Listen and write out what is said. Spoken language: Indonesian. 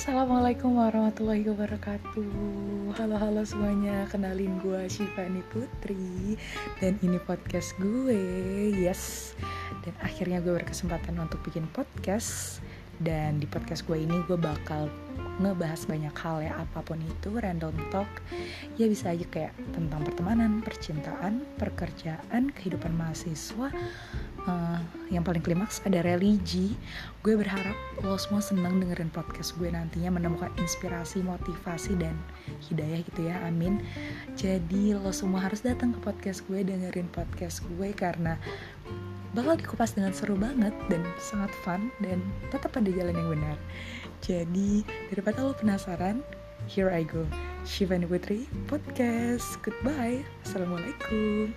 Assalamualaikum warahmatullahi wabarakatuh. Halo-halo semuanya, kenalin gue Shivani Putri. Dan ini podcast gue, yes. Dan akhirnya gue berkesempatan untuk bikin podcast Dan di podcast gue ini gue bakal ngebahas banyak hal ya apa pun itu random talk. Ya bisa aja kayak tentang pertemanan percintaan pekerjaan kehidupan mahasiswa. Uh, yang paling klimaks ada religi. Gue berharap lo semua senang dengerin podcast gue nantinya menemukan inspirasi motivasi dan hidayah gitu ya amin. Jadi lo semua harus datang ke podcast gue dengerin podcast gue karena bakal dikupas dengan seru banget dan sangat fun dan tetap pada jalan yang benar. Jadi daripada lo penasaran, here I go. Shivani Putri Podcast. Goodbye. Assalamualaikum.